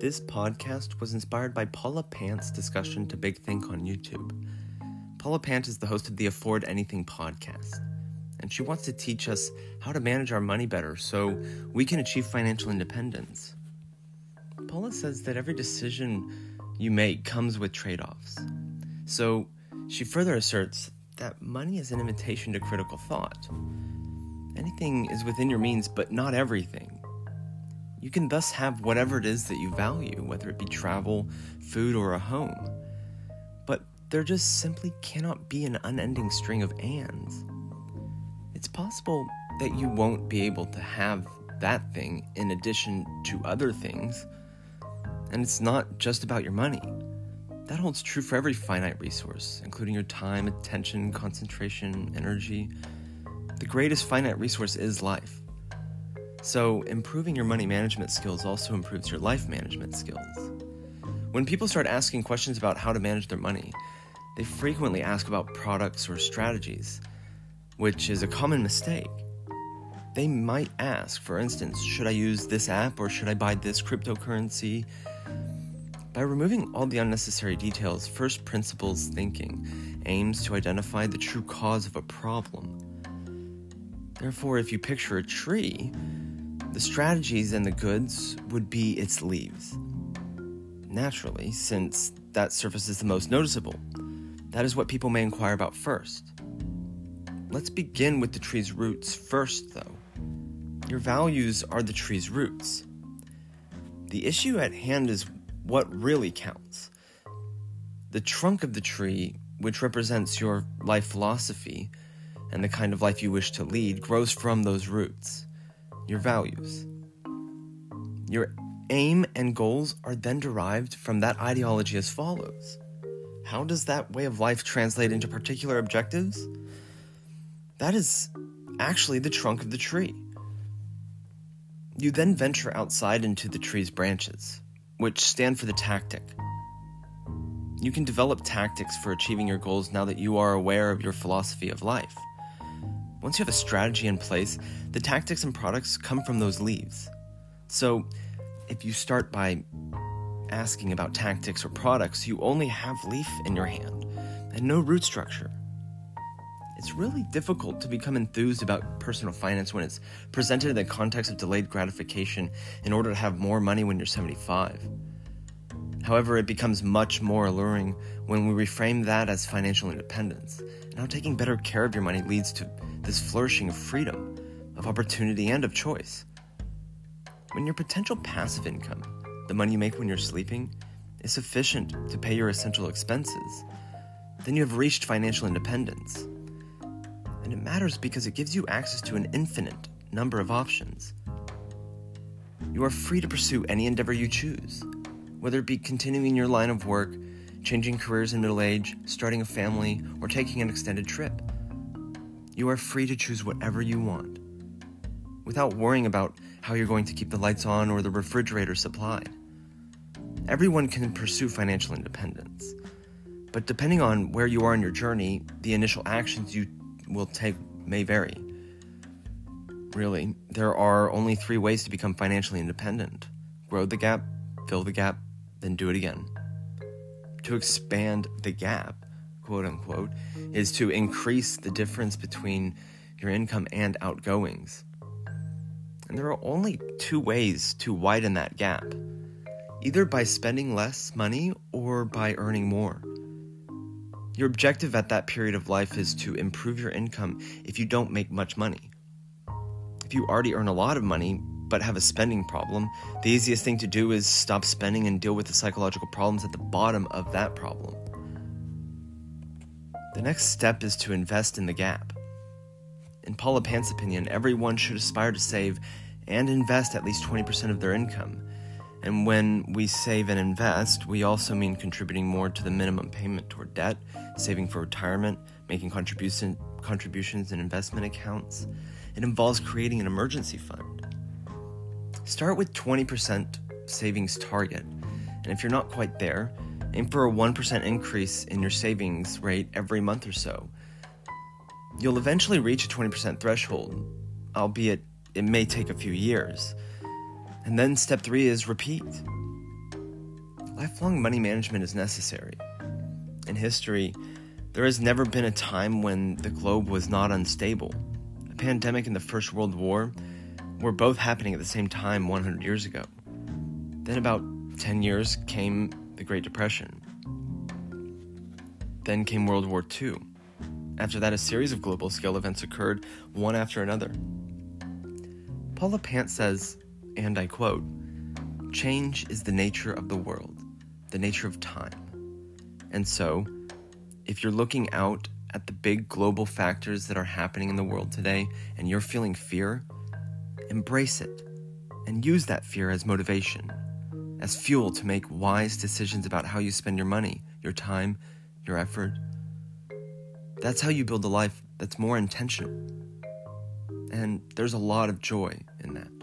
This podcast was inspired by Paula Pant's discussion to Big Think on YouTube. Paula Pant is the host of the Afford Anything podcast, and she wants to teach us how to manage our money better so we can achieve financial independence. Paula says that every decision you make comes with trade offs. So she further asserts that money is an invitation to critical thought. Anything is within your means, but not everything. You can thus have whatever it is that you value, whether it be travel, food, or a home. But there just simply cannot be an unending string of ands. It's possible that you won't be able to have that thing in addition to other things. And it's not just about your money. That holds true for every finite resource, including your time, attention, concentration, energy. The greatest finite resource is life. So, improving your money management skills also improves your life management skills. When people start asking questions about how to manage their money, they frequently ask about products or strategies, which is a common mistake. They might ask, for instance, should I use this app or should I buy this cryptocurrency? By removing all the unnecessary details, first principles thinking aims to identify the true cause of a problem. Therefore, if you picture a tree, the strategies and the goods would be its leaves. Naturally, since that surface is the most noticeable, that is what people may inquire about first. Let's begin with the tree's roots first, though. Your values are the tree's roots. The issue at hand is what really counts. The trunk of the tree, which represents your life philosophy and the kind of life you wish to lead, grows from those roots your values. Your aim and goals are then derived from that ideology as follows. How does that way of life translate into particular objectives? That is actually the trunk of the tree. You then venture outside into the tree's branches, which stand for the tactic. You can develop tactics for achieving your goals now that you are aware of your philosophy of life. Once you have a strategy in place, the tactics and products come from those leaves. So, if you start by asking about tactics or products, you only have leaf in your hand and no root structure. It's really difficult to become enthused about personal finance when it's presented in the context of delayed gratification in order to have more money when you're 75. However, it becomes much more alluring when we reframe that as financial independence and how taking better care of your money leads to this flourishing of freedom, of opportunity, and of choice. When your potential passive income, the money you make when you're sleeping, is sufficient to pay your essential expenses, then you have reached financial independence. And it matters because it gives you access to an infinite number of options. You are free to pursue any endeavor you choose, whether it be continuing your line of work, changing careers in middle age, starting a family, or taking an extended trip. You are free to choose whatever you want without worrying about how you're going to keep the lights on or the refrigerator supplied. Everyone can pursue financial independence, but depending on where you are in your journey, the initial actions you will take may vary. Really, there are only three ways to become financially independent grow the gap, fill the gap, then do it again. To expand the gap, quote unquote, is to increase the difference between your income and outgoings. And there are only two ways to widen that gap either by spending less money or by earning more. Your objective at that period of life is to improve your income if you don't make much money. If you already earn a lot of money but have a spending problem, the easiest thing to do is stop spending and deal with the psychological problems at the bottom of that problem. The next step is to invest in the gap. In Paula Pant's opinion, everyone should aspire to save and invest at least 20% of their income. And when we save and invest, we also mean contributing more to the minimum payment toward debt, saving for retirement, making contribution, contributions in investment accounts. It involves creating an emergency fund. Start with 20% savings target, and if you're not quite there, Aim for a 1% increase in your savings rate every month or so. You'll eventually reach a 20% threshold, albeit it may take a few years. And then step three is repeat. lifelong money management is necessary. In history, there has never been a time when the globe was not unstable. A pandemic in the First World War were both happening at the same time 100 years ago. Then, about 10 years, came the Great Depression. Then came World War II. After that, a series of global scale events occurred, one after another. Paula Pant says, and I quote, Change is the nature of the world, the nature of time. And so, if you're looking out at the big global factors that are happening in the world today and you're feeling fear, embrace it and use that fear as motivation, as fuel to make wise decisions about how you spend your money, your time, your effort. That's how you build a life that's more intentional. And there's a lot of joy in that.